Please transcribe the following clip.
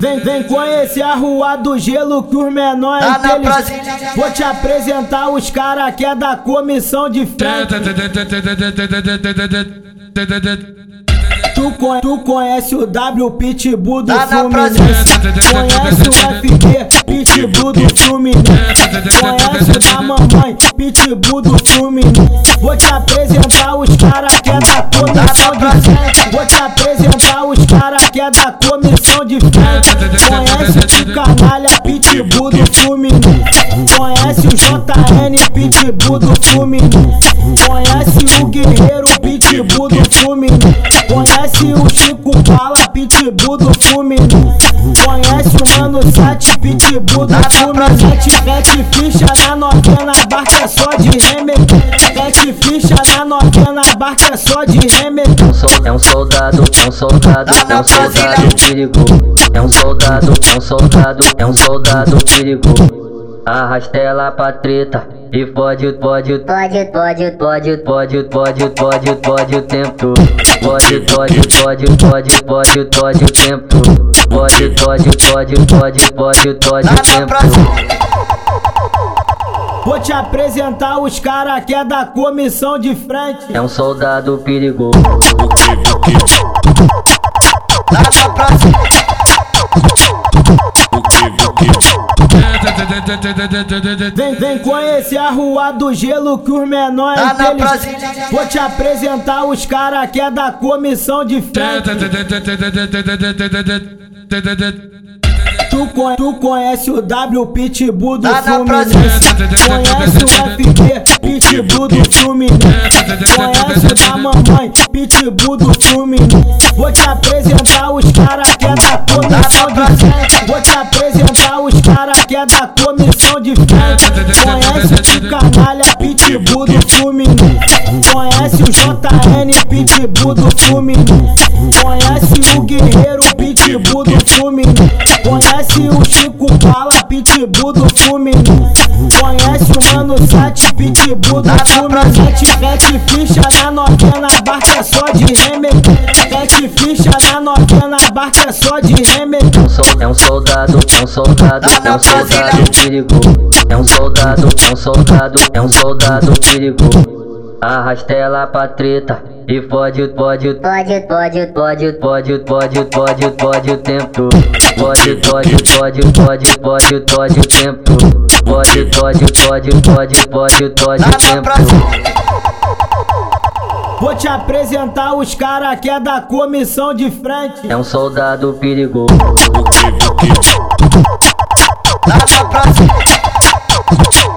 Vem, vem conhecer a rua do gelo que os menores Tá na. Vou te apresentar os cara que é da comissão de frente. Tu, con- tu conhece o W Pitbull do Tá Fluminense Brasília. Conhece o FB Pitbull do Fluminense Conhece o da mamãe Pitbull do Fluminense Vou te apresentar os cara que é da comissão de frente Vou te apresentar os cara que é da comissão de frente Conhece o canalha Pitbull do Fluminense. Conhece o JN Pitbull do Fluminense. Conhece o Guerreiro Pitbull do Fluminense. Conhece o Chico Bala Pitbull do Fluminense. Conhece o Mano 7 Pitbull do Fluminense. Mete ficha na novena, barca é só de remeter. Mete ficha na barca é só de remeter É um sol- É um soldado, é um soldado, é um soldado perigoso. É um soldado, é um soldado, é um soldado perigoso. Arrasta ela pra treta e pode, pode, Pode, pode, pode, pode, pode, pode, pode o tempo todo. Pode, pode, pode, pode, pode, pode o tempo todo. Pode, pode, pode, pode, pode, pode Tá o tempo todo. Vou te apresentar os cara que é da comissão de frente É um soldado perigoso. Tá. Vem, vem conhecer a rua do gelo que os menores Tá na inteligentes. Brasília. Vou te apresentar os cara que é da comissão de frente Tu, con- tu conhece o W Pitbull do Tá Fluminense. Conhece o FB Pitbull do Fluminense Conhece o da mamãe Pitbull do Fluminense Vou te apresentar os cara que é da comissão de frente Vou te apresentar os cara que é da comissão de frente Conhece o canalha Pitbull do Fluminense Conhece o JN Pitbull do Fluminense Conhece o Guerreiro Pitbull do Fluminense Conhece o Chico Bala Pitbull do Fluminense. Conhece o Mano 7 Pitbull do Fluminense. Mete ficha na novena, barca é só de remeter Mete ficha na novena, barca é só de remeter É um sol- É um soldado, é um soldado, é um soldado perigoso. É um soldado, é um soldado, é um soldado perigoso. Arrasta ela pra treta e pode, pode, pode, pode, pode, pode, pode, pode, pode o tempo. Pode, pode, pode, pode, pode, pode o tempo. Pode, pode, pode, pode, pode, pode Tá o tempo. Vou te apresentar os cara que é da comissão de frente É um soldado perigoso. Tá na Brasília.